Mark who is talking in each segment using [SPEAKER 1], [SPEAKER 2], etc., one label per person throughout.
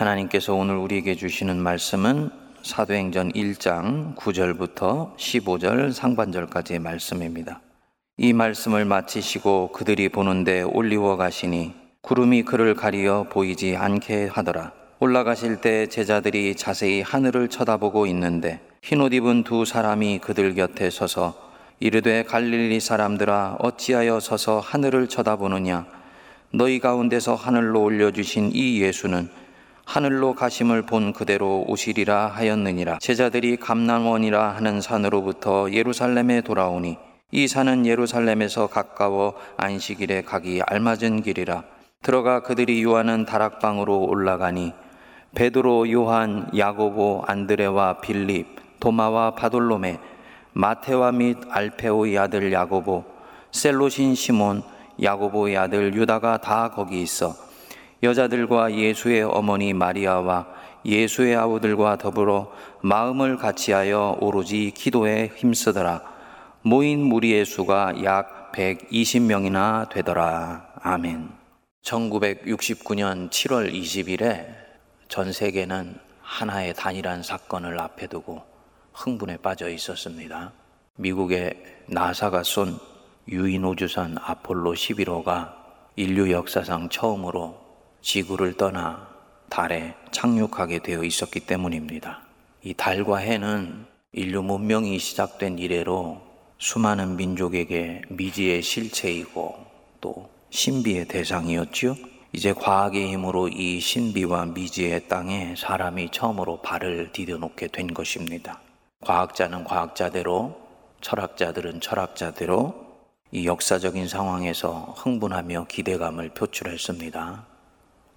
[SPEAKER 1] 하나님께서 오늘 우리에게 주시는 말씀은 사도행전 1장 9절부터 15절 상반절까지의 말씀입니다. 이 말씀을 마치시고 그들이 보는데 올리워 가시니 구름이 그를 가리어 보이지 않게 하더라. 올라가실 때 제자들이 자세히 하늘을 쳐다보고 있는데 흰옷 입은 두 사람이 그들 곁에 서서 이르되 갈릴리 사람들아 어찌하여 서서 하늘을 쳐다보느냐 너희 가운데서 하늘로 올려 주신 이 예수는 하늘로 가심을 본 그대로 오시리라 하였느니라. 제자들이 감남원이라 하는 산으로부터 예루살렘에 돌아오니 이 산은 예루살렘에서 가까워 안식일에 가기 알맞은 길이라. 들어가 그들이 요하는 다락방으로 올라가니 베드로, 요한, 야고보, 안드레와 빌립, 도마와 바돌로메, 마테와 및 알페오의 아들 야고보, 셀로신 시몬, 야고보의 아들 유다가 다 거기 있어 여자들과 예수의 어머니 마리아와 예수의 아우들과 더불어 마음을 같이하여 오로지 기도에 힘쓰더라. 모인 무리의 수가 약 120명이나 되더라. 아멘. 1969년 7월 20일에 전 세계는 하나의 단일한 사건을 앞에 두고 흥분에 빠져 있었습니다. 미국의 나사가 쏜 유인 우주선 아폴로 11호가 인류 역사상 처음으로 지구를 떠나 달에 착륙하게 되어 있었기 때문입니다. 이 달과 해는 인류 문명이 시작된 이래로 수많은 민족에게 미지의 실체이고 또 신비의 대상이었죠. 이제 과학의 힘으로 이 신비와 미지의 땅에 사람이 처음으로 발을 디뎌놓게 된 것입니다. 과학자는 과학자대로, 철학자들은 철학자대로 이 역사적인 상황에서 흥분하며 기대감을 표출했습니다.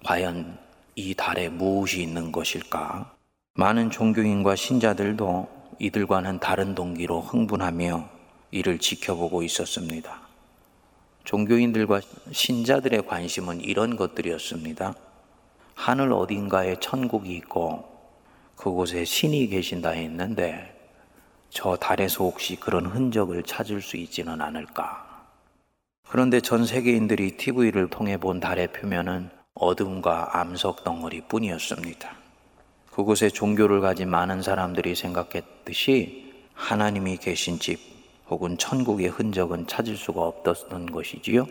[SPEAKER 1] 과연 이 달에 무엇이 있는 것일까? 많은 종교인과 신자들도 이들과는 다른 동기로 흥분하며 이를 지켜보고 있었습니다. 종교인들과 신자들의 관심은 이런 것들이었습니다. 하늘 어딘가에 천국이 있고 그곳에 신이 계신다 했는데 저 달에서 혹시 그런 흔적을 찾을 수 있지는 않을까? 그런데 전 세계인들이 TV를 통해 본 달의 표면은 어둠과 암석 덩어리 뿐이었습니다. 그곳에 종교를 가진 많은 사람들이 생각했듯이 하나님이 계신 집, 혹은 천국의 흔적은 찾을 수가 없었던 것이지요.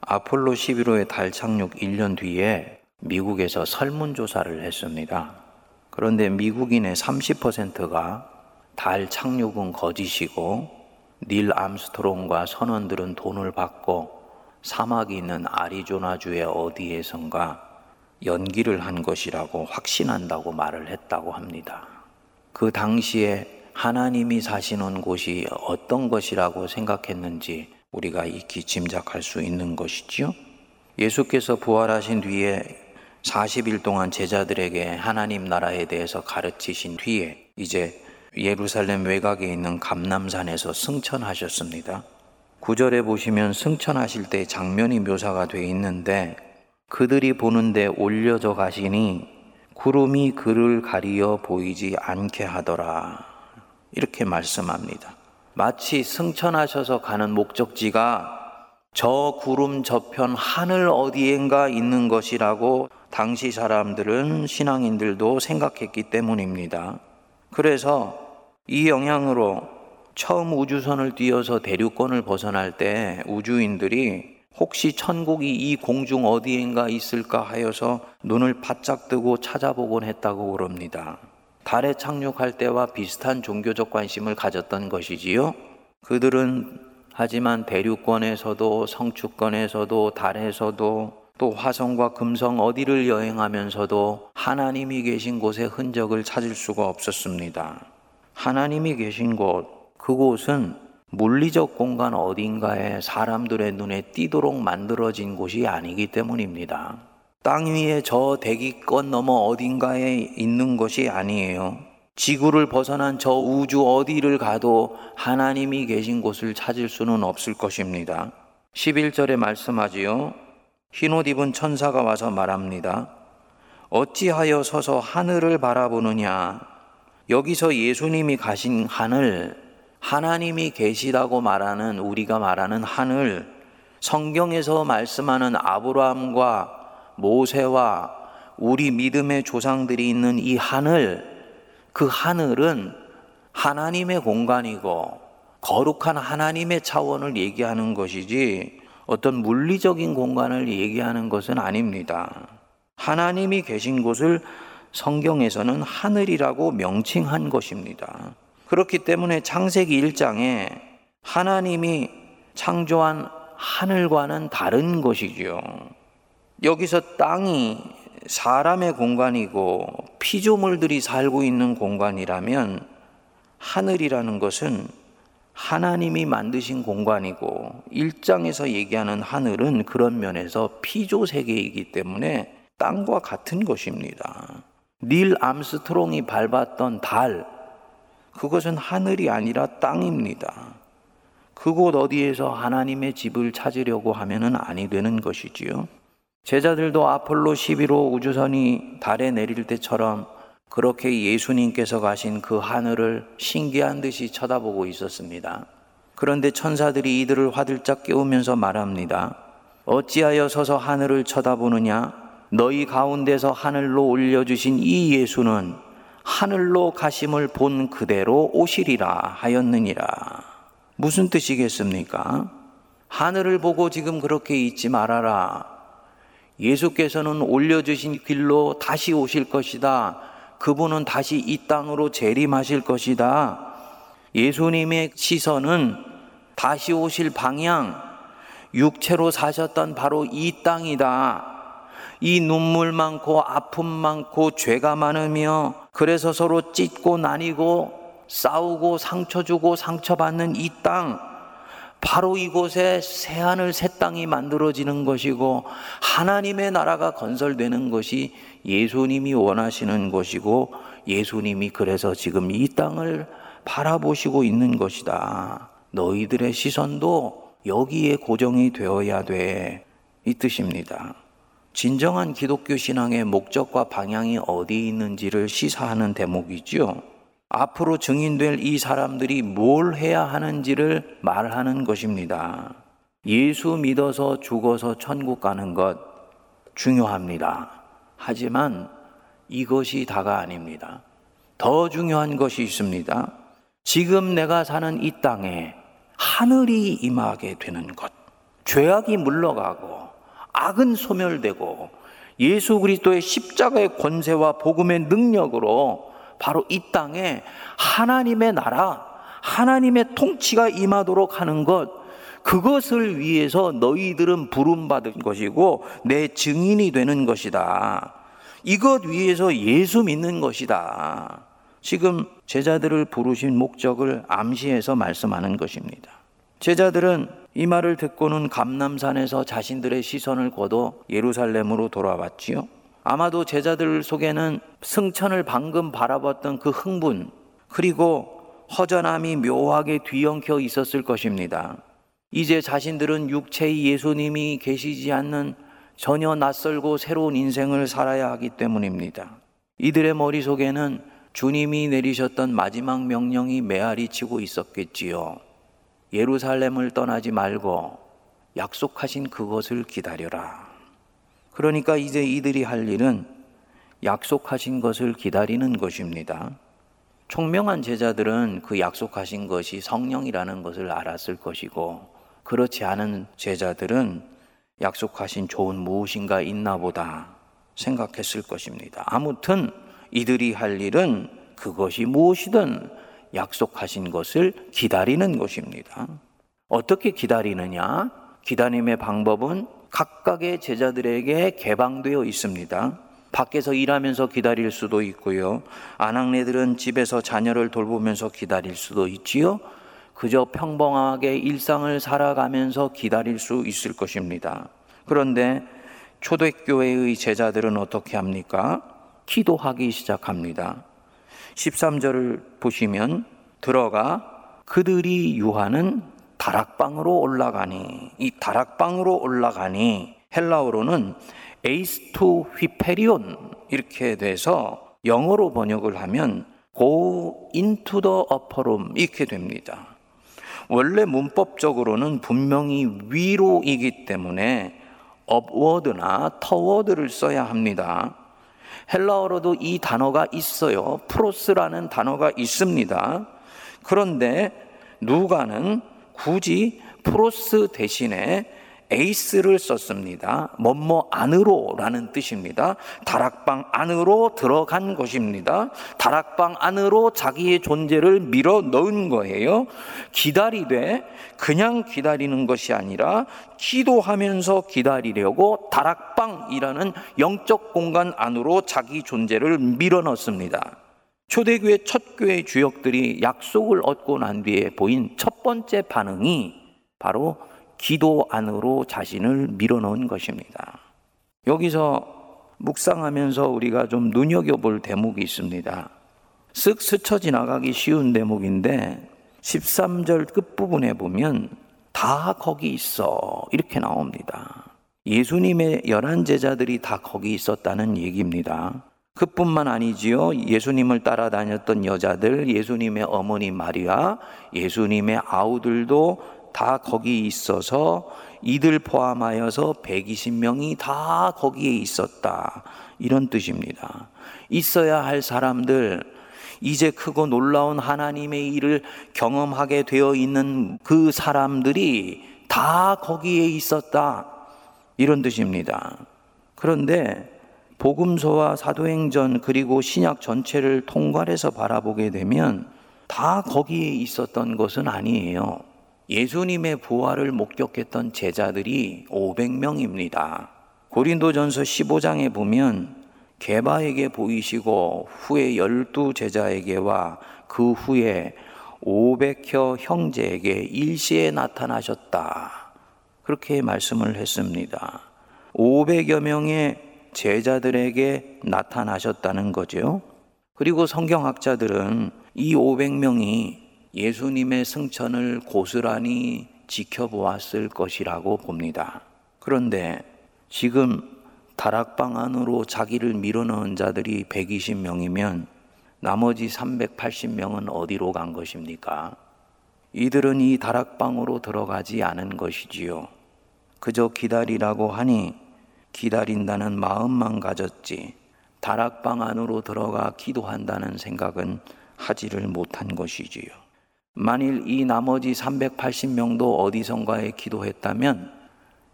[SPEAKER 1] 아폴로 11호의 달 착륙 1년 뒤에 미국에서 설문조사를 했습니다. 그런데 미국인의 30%가 달 착륙은 거짓이고 닐 암스트롱과 선원들은 돈을 받고 사막이 있는 아리조나주의 어디에선가 연기를 한 것이라고 확신한다고 말을 했다고 합니다. 그 당시에 하나님이 사시는 곳이 어떤 것이라고 생각했는지 우리가 익히 짐작할 수 있는 것이지요. 예수께서 부활하신 뒤에 40일 동안 제자들에게 하나님 나라에 대해서 가르치신 뒤에 이제 예루살렘 외곽에 있는 감남산에서 승천하셨습니다. 구절에 보시면 승천하실 때 장면이 묘사가 되어 있는데 그들이 보는데 올려져 가시니 구름이 그를 가리어 보이지 않게 하더라. 이렇게 말씀합니다. 마치 승천하셔서 가는 목적지가 저 구름 저편 하늘 어디엔가 있는 것이라고 당시 사람들은 신앙인들도 생각했기 때문입니다. 그래서 이 영향으로 처음 우주선을 띄어서 대륙권을 벗어날 때 우주인들이 혹시 천국이 이 공중 어디엔가 있을까 하여서 눈을 바짝 뜨고 찾아보곤 했다고 그럽니다. 달에 착륙할 때와 비슷한 종교적 관심을 가졌던 것이지요. 그들은 하지만 대륙권에서도 성축권에서도 달에서도 또 화성과 금성 어디를 여행하면서도 하나님이 계신 곳의 흔적을 찾을 수가 없었습니다. 하나님이 계신 곳, 그곳은 물리적 공간 어딘가에 사람들의 눈에 띄도록 만들어진 곳이 아니기 때문입니다. 땅 위에 저 대기권 넘어 어딘가에 있는 것이 아니에요. 지구를 벗어난 저 우주 어디를 가도 하나님이 계신 곳을 찾을 수는 없을 것입니다. 11절에 말씀하지요. 흰옷 입은 천사가 와서 말합니다. 어찌하여 서서 하늘을 바라보느냐? 여기서 예수님이 가신 하늘, 하나님이 계시다고 말하는 우리가 말하는 하늘, 성경에서 말씀하는 아브라함과 모세와 우리 믿음의 조상들이 있는 이 하늘, 그 하늘은 하나님의 공간이고 거룩한 하나님의 차원을 얘기하는 것이지 어떤 물리적인 공간을 얘기하는 것은 아닙니다. 하나님이 계신 곳을 성경에서는 하늘이라고 명칭한 것입니다. 그렇기 때문에 창세기 1장에 하나님이 창조한 하늘과는 다른 것이지요. 여기서 땅이 사람의 공간이고 피조물들이 살고 있는 공간이라면 하늘이라는 것은 하나님이 만드신 공간이고 일장에서 얘기하는 하늘은 그런 면에서 피조 세계이기 때문에 땅과 같은 것입니다. 닐 암스트롱이 밟았던 달 그것은 하늘이 아니라 땅입니다. 그곳 어디에서 하나님의 집을 찾으려고 하면은 아니 되는 것이지요. 제자들도 아폴로 11호 우주선이 달에 내릴 때처럼 그렇게 예수님께서 가신 그 하늘을 신기한 듯이 쳐다보고 있었습니다. 그런데 천사들이 이들을 화들짝 깨우면서 말합니다. 어찌하여 서서 하늘을 쳐다보느냐? 너희 가운데서 하늘로 올려주신 이 예수는 하늘로 가심을 본 그대로 오시리라 하였느니라. 무슨 뜻이겠습니까? 하늘을 보고 지금 그렇게 있지 말아라. 예수께서는 올려주신 길로 다시 오실 것이다. 그분은 다시 이 땅으로 재림하실 것이다. 예수님의 시선은 다시 오실 방향, 육체로 사셨던 바로 이 땅이다. 이 눈물 많고 아픔 많고 죄가 많으며 그래서 서로 찢고 나뉘고 싸우고 상처 주고 상처받는 이 땅, 바로 이곳에 새 하늘 새 땅이 만들어지는 것이고 하나님의 나라가 건설되는 것이 예수님이 원하시는 것이고 예수님이 그래서 지금 이 땅을 바라보시고 있는 것이다. 너희들의 시선도 여기에 고정이 되어야 돼. 이 뜻입니다. 진정한 기독교 신앙의 목적과 방향이 어디 있는지를 시사하는 대목이지요. 앞으로 증인될 이 사람들이 뭘 해야 하는지를 말하는 것입니다. 예수 믿어서 죽어서 천국 가는 것 중요합니다. 하지만 이것이 다가 아닙니다. 더 중요한 것이 있습니다. 지금 내가 사는 이 땅에 하늘이 임하게 되는 것. 죄악이 물러가고 악은 소멸되고 예수 그리스도의 십자가의 권세와 복음의 능력으로 바로 이 땅에 하나님의 나라, 하나님의 통치가 임하도록 하는 것, 그것을 위해서 너희들은 부름받은 것이고 내 증인이 되는 것이다. 이것 위해서 예수 믿는 것이다. 지금 제자들을 부르신 목적을 암시해서 말씀하는 것입니다. 제자들은 이 말을 듣고는 감남산에서 자신들의 시선을 거둬 예루살렘으로 돌아왔지요. 아마도 제자들 속에는 승천을 방금 바라봤던 그 흥분, 그리고 허전함이 묘하게 뒤엉켜 있었을 것입니다. 이제 자신들은 육체의 예수님이 계시지 않는 전혀 낯설고 새로운 인생을 살아야 하기 때문입니다. 이들의 머릿속에는 주님이 내리셨던 마지막 명령이 메아리 치고 있었겠지요. 예루살렘을 떠나지 말고 약속하신 그것을 기다려라. 그러니까 이제 이들이 할 일은 약속하신 것을 기다리는 것입니다. 총명한 제자들은 그 약속하신 것이 성령이라는 것을 알았을 것이고, 그렇지 않은 제자들은 약속하신 좋은 무엇인가 있나 보다 생각했을 것입니다. 아무튼 이들이 할 일은 그것이 무엇이든 약속하신 것을 기다리는 것입니다. 어떻게 기다리느냐? 기다림의 방법은 각각의 제자들에게 개방되어 있습니다. 밖에서 일하면서 기다릴 수도 있고요. 아낙네들은 집에서 자녀를 돌보면서 기다릴 수도 있지요. 그저 평범하게 일상을 살아가면서 기다릴 수 있을 것입니다. 그런데 초대교회의 제자들은 어떻게 합니까? 기도하기 시작합니다. 13절을 보시면 들어가 그들이 유하는 다락방으로 올라가니 이 다락방으로 올라가니 헬라어로는 에이스투 휘페리온 이렇게 돼서 영어로 번역을 하면 go into the upper room 이렇게 됩니다. 원래 문법적으로는 분명히 위로이기 때문에 upward나 toward를 써야 합니다. 헬라어로도 이 단어가 있어요. 프로스라는 단어가 있습니다. 그런데 누가는 굳이 프로스 대신에 에이스를 썼습니다. 뭐뭐 안으로라는 뜻입니다. 다락방 안으로 들어간 것입니다. 다락방 안으로 자기의 존재를 밀어 넣은 거예요. 기다리되 그냥 기다리는 것이 아니라 기도하면서 기다리려고 다락방이라는 영적 공간 안으로 자기 존재를 밀어 넣습니다. 초대교회 첫 교회 주역들이 약속을 얻고 난 뒤에 보인 첫 번째 반응이 바로 기도 안으로 자신을 밀어넣은 것입니다. 여기서 묵상하면서 우리가 좀 눈여겨볼 대목이 있습니다. 쓱 스쳐 지나가기 쉬운 대목인데 13절 끝부분에 보면 다 거기 있어 이렇게 나옵니다. 예수님의 열한 제자들이 다 거기 있었다는 얘기입니다. 그뿐만 아니지요. 예수님을 따라다녔던 여자들, 예수님의 어머니 마리아, 예수님의 아우들도 다 거기 있어서 이들 포함하여서 120명이 다 거기에 있었다. 이런 뜻입니다. 있어야 할 사람들, 이제 크고 놀라운 하나님의 일을 경험하게 되어 있는 그 사람들이 다 거기에 있었다. 이런 뜻입니다. 그런데 복음서와 사도행전 그리고 신약 전체를 통괄해서 바라보게 되면 다 거기에 있었던 것은 아니에요. 예수님의 부활을 목격했던 제자들이 500명입니다. 고린도전서 15장에 보면 개바에게 보이시고 후에 열두 제자에게와 그 후에 500여 형제에게 일시에 나타나셨다. 그렇게 말씀을 했습니다. 500여 명의 제자들에게 나타나셨다는 거죠. 그리고 성경학자들은 이 500명이 예수님의 승천을 고스란히 지켜보았을 것이라고 봅니다. 그런데 지금 다락방 안으로 자기를 밀어넣은 자들이 120명이면 나머지 380명은 어디로 간 것입니까? 이들은 이 다락방으로 들어가지 않은 것이지요. 그저 기다리라고 하니 기다린다는 마음만 가졌지 다락방 안으로 들어가 기도한다는 생각은 하지를 못한 것이지요. 만일 이 나머지 380명도 어디선가에 기도했다면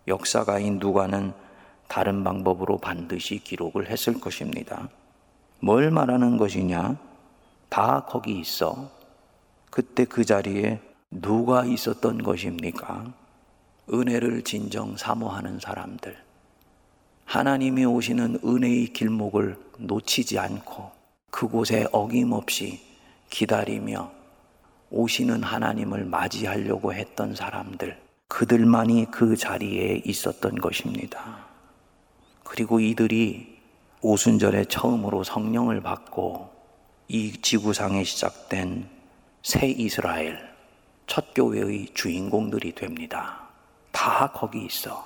[SPEAKER 1] 역사가인 누가는 다른 방법으로 반드시 기록을 했을 것입니다. 뭘 말하는 것이냐? 다 거기 있어. 그때 그 자리에 누가 있었던 것입니까? 은혜를 진정 사모하는 사람들. 하나님이 오시는 은혜의 길목을 놓치지 않고 그곳에 어김없이 기다리며 오시는 하나님을 맞이하려고 했던 사람들, 그들만이 그 자리에 있었던 것입니다. 그리고 이들이 오순절에 처음으로 성령을 받고 이 지구상에 시작된 새 이스라엘, 첫 교회의 주인공들이 됩니다. 다 거기 있어.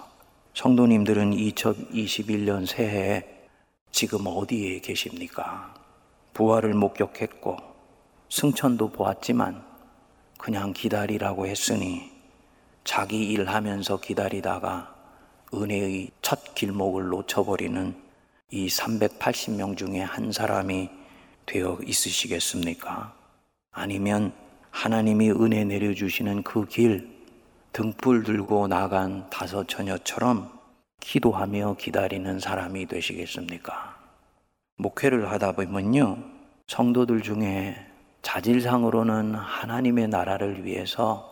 [SPEAKER 1] 성도님들은 2021년 새해에 지금 어디에 계십니까? 부활을 목격했고, 승천도 보았지만, 그냥 기다리라고 했으니 자기 일하면서 기다리다가 은혜의 첫 길목을 놓쳐버리는 이 380명 중에 한 사람이 되어 있으시겠습니까? 아니면 하나님이 은혜 내려주시는 그 길, 등불 들고 나간 다섯 처녀처럼 기도하며 기다리는 사람이 되시겠습니까? 목회를 하다 보면요, 성도들 중에 자질상으로는 하나님의 나라를 위해서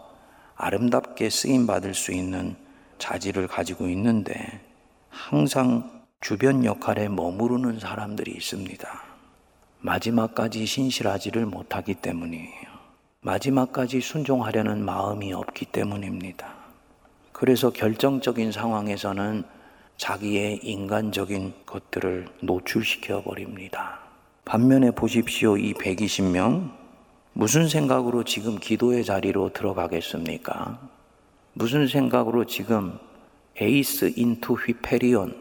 [SPEAKER 1] 아름답게 쓰임 받을 수 있는 자질을 가지고 있는데 항상 주변 역할에 머무르는 사람들이 있습니다. 마지막까지 신실하지를 못하기 때문이에요. 마지막까지 순종하려는 마음이 없기 때문입니다. 그래서 결정적인 상황에서는 자기의 인간적인 것들을 노출시켜 버립니다. 반면에 보십시오. 이 120명, 무슨 생각으로 지금 기도의 자리로 들어가겠습니까? 무슨 생각으로 지금 에이스 인투 휘페리온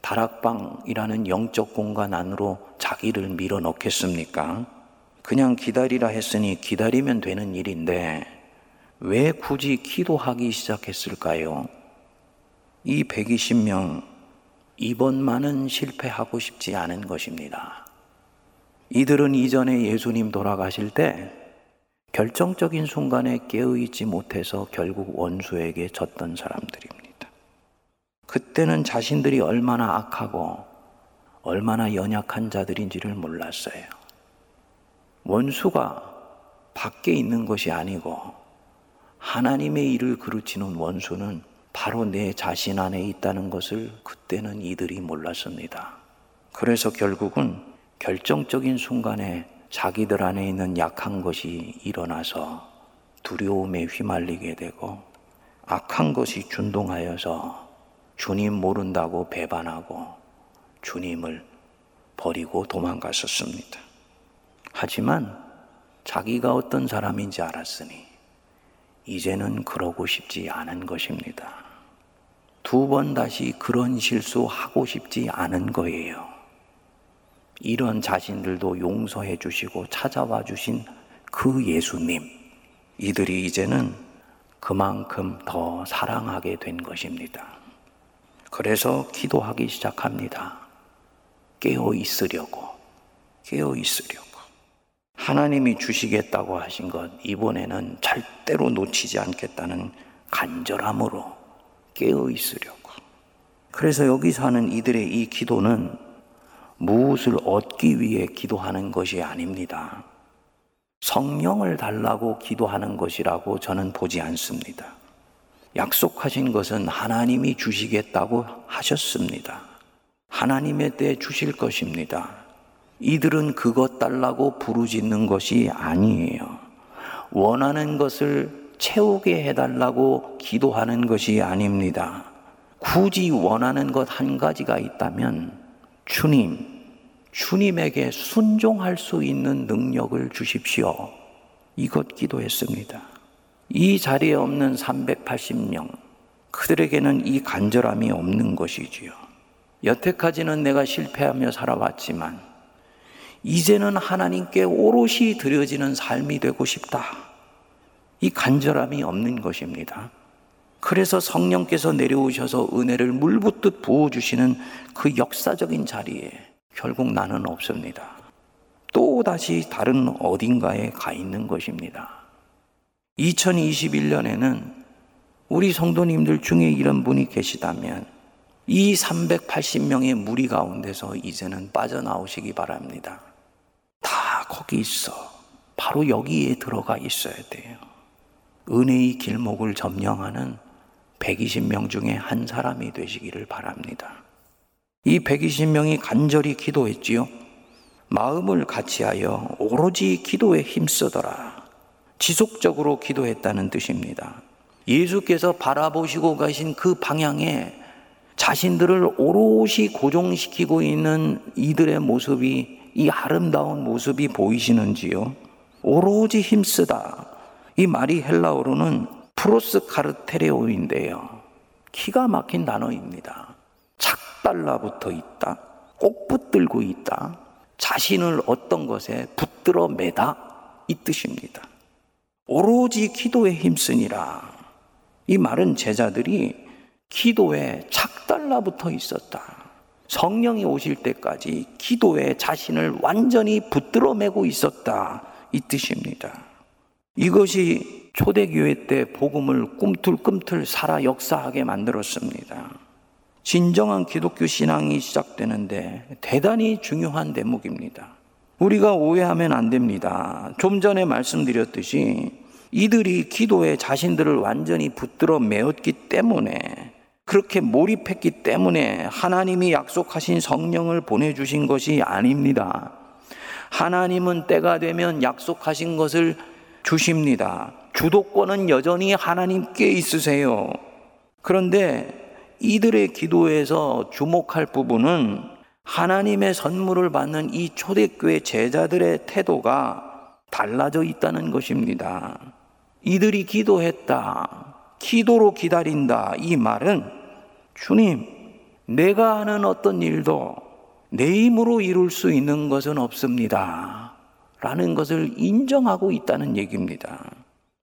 [SPEAKER 1] 다락방이라는 영적 공간 안으로 자기를 밀어 넣겠습니까? 그냥 기다리라 했으니 기다리면 되는 일인데 왜 굳이 기도하기 시작했을까요? 이 120명 이번만은 실패하고 싶지 않은 것입니다. 이들은 이전에 예수님 돌아가실 때 결정적인 순간에 깨어있지 못해서 결국 원수에게 졌던 사람들입니다. 그때는 자신들이 얼마나 악하고 얼마나 연약한 자들인지를 몰랐어요. 원수가 밖에 있는 것이 아니고 하나님의 일을 그르치는 원수는 바로 내 자신 안에 있다는 것을 그때는 이들이 몰랐습니다. 그래서 결국은 결정적인 순간에 자기들 안에 있는 약한 것이 일어나서 두려움에 휘말리게 되고 악한 것이 준동하여서 주님 모른다고 배반하고 주님을 버리고 도망갔었습니다. 하지만 자기가 어떤 사람인지 알았으니 이제는 그러고 싶지 않은 것입니다. 두 번 다시 그런 실수하고 싶지 않은 거예요. 이런 자신들도 용서해 주시고 찾아와 주신 그 예수님. 이들이 이제는 그만큼 더 사랑하게 된 것입니다. 그래서 기도하기 시작합니다. 깨어 있으려고, 깨어 있으려고. 하나님이 주시겠다고 하신 것, 이번에는 절대로 놓치지 않겠다는 간절함으로 깨어 있으려고. 그래서 여기서 하는 이들의 이 기도는 무엇을 얻기 위해 기도하는 것이 아닙니다. 성령을 달라고 기도하는 것이라고 저는 보지 않습니다. 약속하신 것은 하나님이 주시겠다고 하셨습니다. 하나님의 때 주실 것입니다. 이들은 그것 달라고 부르짖는 것이 아니에요. 원하는 것을 채우게 해달라고 기도하는 것이 아닙니다. 굳이 원하는 것 한 가지가 있다면 주님, 주님에게 순종할 수 있는 능력을 주십시오. 이것 기도했습니다. 이 자리에 없는 380명, 그들에게는 이 간절함이 없는 것이지요. 여태까지는 내가 실패하며 살아왔지만, 이제는 하나님께 오롯이 드려지는 삶이 되고 싶다. 이 간절함이 없는 것입니다. 그래서 성령께서 내려오셔서 은혜를 물붓듯 부어주시는 그 역사적인 자리에 결국 나는 없습니다. 또 다시 다른 어딘가에 가 있는 것입니다. 2021년에는 우리 성도님들 중에 이런 분이 계시다면 이 380명의 무리 가운데서 이제는 빠져나오시기 바랍니다. 다 거기 있어. 바로 여기에 들어가 있어야 돼요. 은혜의 길목을 점령하는 120명 중에 한 사람이 되시기를 바랍니다. 이 120명이 간절히 기도했지요. 마음을 같이하여 오로지 기도에 힘쓰더라. 지속적으로 기도했다는 뜻입니다. 예수께서 바라보시고 가신 그 방향에 자신들을 오롯이 고정시키고 있는 이들의 모습이 이 아름다운 모습이 보이시는지요? 오로지 힘쓰다. 이 말이 헬라어로는 프로스 카르테레오인데요. 기가 막힌 단어입니다. 달라붙어 있다. 꼭 붙들고 있다. 자신을 어떤 것에 붙들어 매다. 이 뜻입니다. 오로지 기도에 힘쓰니라. 이 말은 제자들이 기도에 착달라붙어 있었다. 성령이 오실 때까지 기도에 자신을 완전히 붙들어 매고 있었다. 이 뜻입니다. 이것이 초대교회 때 복음을 꿈틀꿈틀 살아 역사하게 만들었습니다. 진정한 기독교 신앙이 시작되는데 대단히 중요한 대목입니다. 우리가 오해하면 안 됩니다. 좀 전에 말씀드렸듯이 이들이 기도에 자신들을 완전히 붙들어 메었기 때문에 그렇게 몰입했기 때문에 하나님이 약속하신 성령을 보내주신 것이 아닙니다. 하나님은 때가 되면 약속하신 것을 주십니다. 주도권은 여전히 하나님께 있으세요. 그런데 이들의 기도에서 주목할 부분은 하나님의 선물을 받는 이 초대교회 제자들의 태도가 달라져 있다는 것입니다. 이들이 기도했다. 기도로 기다린다. 이 말은 주님, 내가 하는 어떤 일도 내 힘으로 이룰 수 있는 것은 없습니다. 라는 것을 인정하고 있다는 얘기입니다.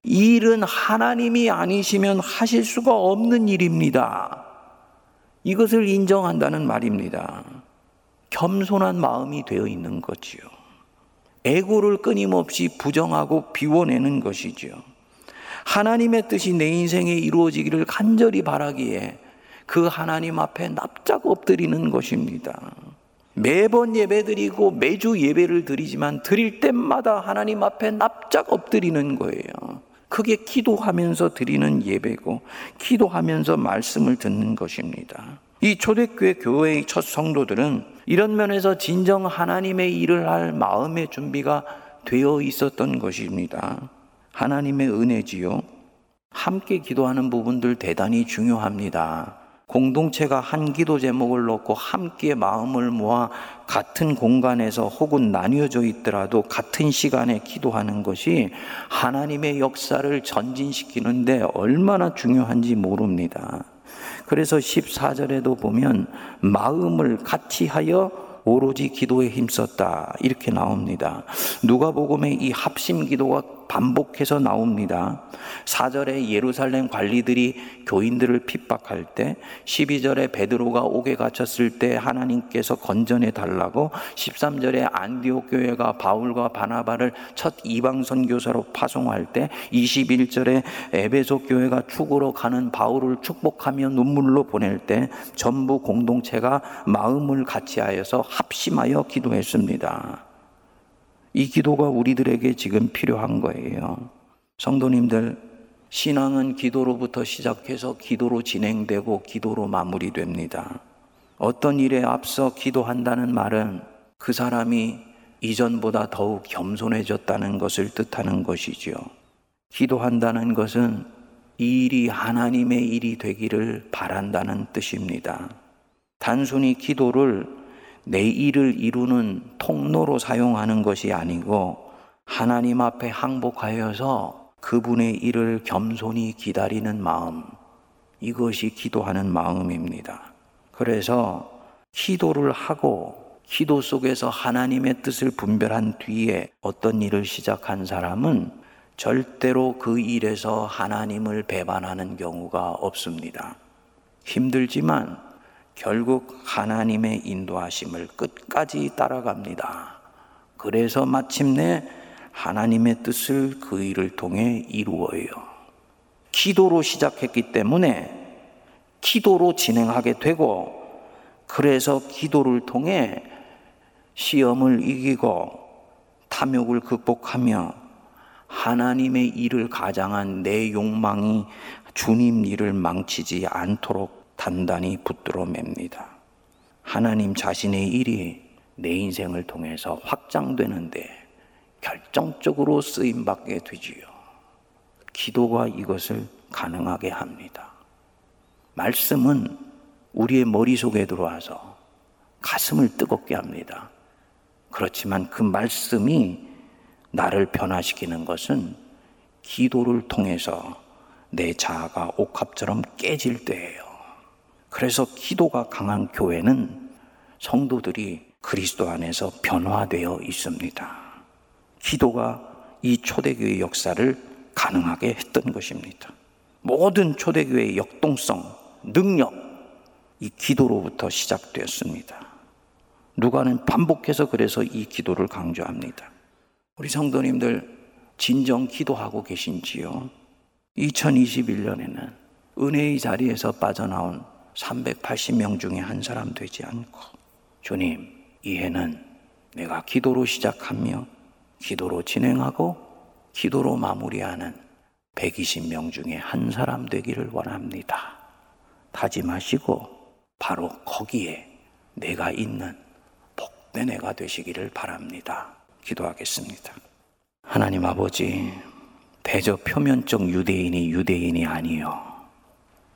[SPEAKER 1] 이 일은 하나님이 아니시면 하실 수가 없는 일입니다. 이것을 인정한다는 말입니다. 겸손한 마음이 되어 있는 거지요. 애고를 끊임없이 부정하고 비워내는 것이지요. 하나님의 뜻이 내 인생에 이루어지기를 간절히 바라기에 그 하나님 앞에 납작 엎드리는 것입니다. 매번 예배 드리고 매주 예배를 드리지만 드릴 때마다 하나님 앞에 납작 엎드리는 거예요. 그게 기도하면서 드리는 예배고 기도하면서 말씀을 듣는 것입니다. 이 초대교회 교회의 첫 성도들은 이런 면에서 진정 하나님의 일을 할 마음의 준비가 되어 있었던 것입니다. 하나님의 은혜지요. 함께 기도하는 부분들 대단히 중요합니다. 공동체가 한 기도 제목을 놓고 함께 마음을 모아 같은 공간에서 혹은 나뉘어져 있더라도 같은 시간에 기도하는 것이 하나님의 역사를 전진시키는데 얼마나 중요한지 모릅니다. 그래서 14절에도 보면 마음을 같이 하여 오로지 기도에 힘썼다. 이렇게 나옵니다. 누가복음의 이 합심 기도가 반복해서 나옵니다. 4절에 예루살렘 관리들이 교인들을 핍박할 때, 12절에 베드로가 옥에 갇혔을 때 하나님께서 건전해 달라고, 13절에 안디옥 교회가 바울과 바나바를 첫 이방 선교사로 파송할 때, 21절에 에베소 교회가 축으로 가는 바울을 축복하며 눈물로 보낼 때, 전부 공동체가 마음을 같이하여서 합심하여 기도했습니다. 이 기도가 우리들에게 지금 필요한 거예요. 성도님들, 신앙은 기도로부터 시작해서 기도로 진행되고 기도로 마무리됩니다. 어떤 일에 앞서 기도한다는 말은 그 사람이 이전보다 더욱 겸손해졌다는 것을 뜻하는 것이지요. 기도한다는 것은 이 일이 하나님의 일이 되기를 바란다는 뜻입니다. 단순히 기도를 내 일을 이루는 통로로 사용하는 것이 아니고 하나님 앞에 항복하여서 그분의 일을 겸손히 기다리는 마음, 이것이 기도하는 마음입니다. 그래서 기도를 하고 기도 속에서 하나님의 뜻을 분별한 뒤에 어떤 일을 시작한 사람은 절대로 그 일에서 하나님을 배반하는 경우가 없습니다. 힘들지만 결국 하나님의 인도하심을 끝까지 따라갑니다. 그래서 마침내 하나님의 뜻을 그 일을 통해 이루어요. 기도로 시작했기 때문에 기도로 진행하게 되고 그래서 기도를 통해 시험을 이기고 탐욕을 극복하며 하나님의 일을 가장한 내 욕망이 주님 일을 망치지 않도록 단단히 붙들어 맵니다. 하나님 자신의 일이 내 인생을 통해서 확장되는데 결정적으로 쓰임 받게 되지요. 기도가 이것을 가능하게 합니다. 말씀은 우리의 머릿속에 들어와서 가슴을 뜨겁게 합니다. 그렇지만 그 말씀이 나를 변화시키는 것은 기도를 통해서 내 자아가 옥합처럼 깨질 때예요. 그래서 기도가 강한 교회는 성도들이 그리스도 안에서 변화되어 있습니다. 기도가 이 초대교회 역사를 가능하게 했던 것입니다. 모든 초대교회의 역동성, 능력, 이 기도로부터 시작되었습니다. 누가는 반복해서 그래서 이 기도를 강조합니다. 우리 성도님들 진정 기도하고 계신지요? 2021년에는 은혜의 자리에서 빠져나온 380명 중에 한 사람 되지 않고 주님 이 해는 내가 기도로 시작하며 기도로 진행하고 기도로 마무리하는 120명 중에 한 사람 되기를 원합니다. 다짐하시고 바로 거기에 내가 있는 복된 애가 되시기를 바랍니다. 기도하겠습니다. 하나님 아버지, 대저 표면적 유대인이 유대인이 아니요.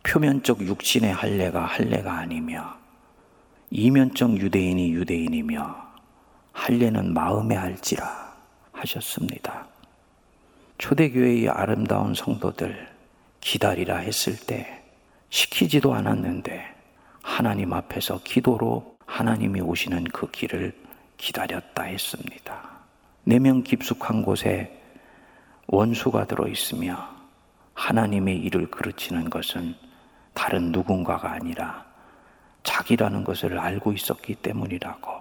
[SPEAKER 1] 표면적 육신의 할례가 할례가 아니며 이면적 유대인이 유대인이며 할례는 마음에 할지라 하셨습니다. 초대교회의 아름다운 성도들 기다리라 했을 때 시키지도 않았는데 하나님 앞에서 기도로 하나님이 오시는 그 길을 기다렸다 했습니다. 내면 깊숙한 곳에 원수가 들어 있으며 하나님의 일을 그르치는 것은 다른 누군가가 아니라 자기라는 것을 알고 있었기 때문이라고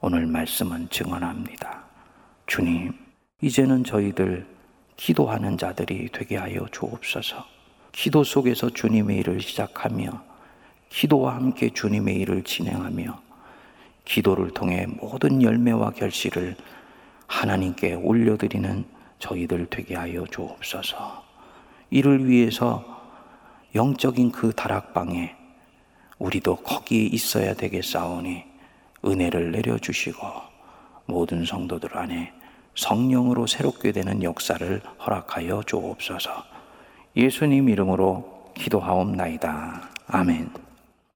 [SPEAKER 1] 오늘 말씀은 증언합니다. 주님, 이제는 저희들 기도하는 자들이 되게 하여 주옵소서. 기도 속에서 주님의 일을 시작하며 기도와 함께 주님의 일을 진행하며 기도를 통해 모든 열매와 결실을 하나님께 올려드리는 저희들 되게 하여 주옵소서. 이를 위해서 영적인 그 다락방에 우리도 거기 있어야 되겠사오니 은혜를 내려주시고 모든 성도들 안에 성령으로 새롭게 되는 역사를 허락하여 주옵소서. 예수님 이름으로 기도하옵나이다. 아멘.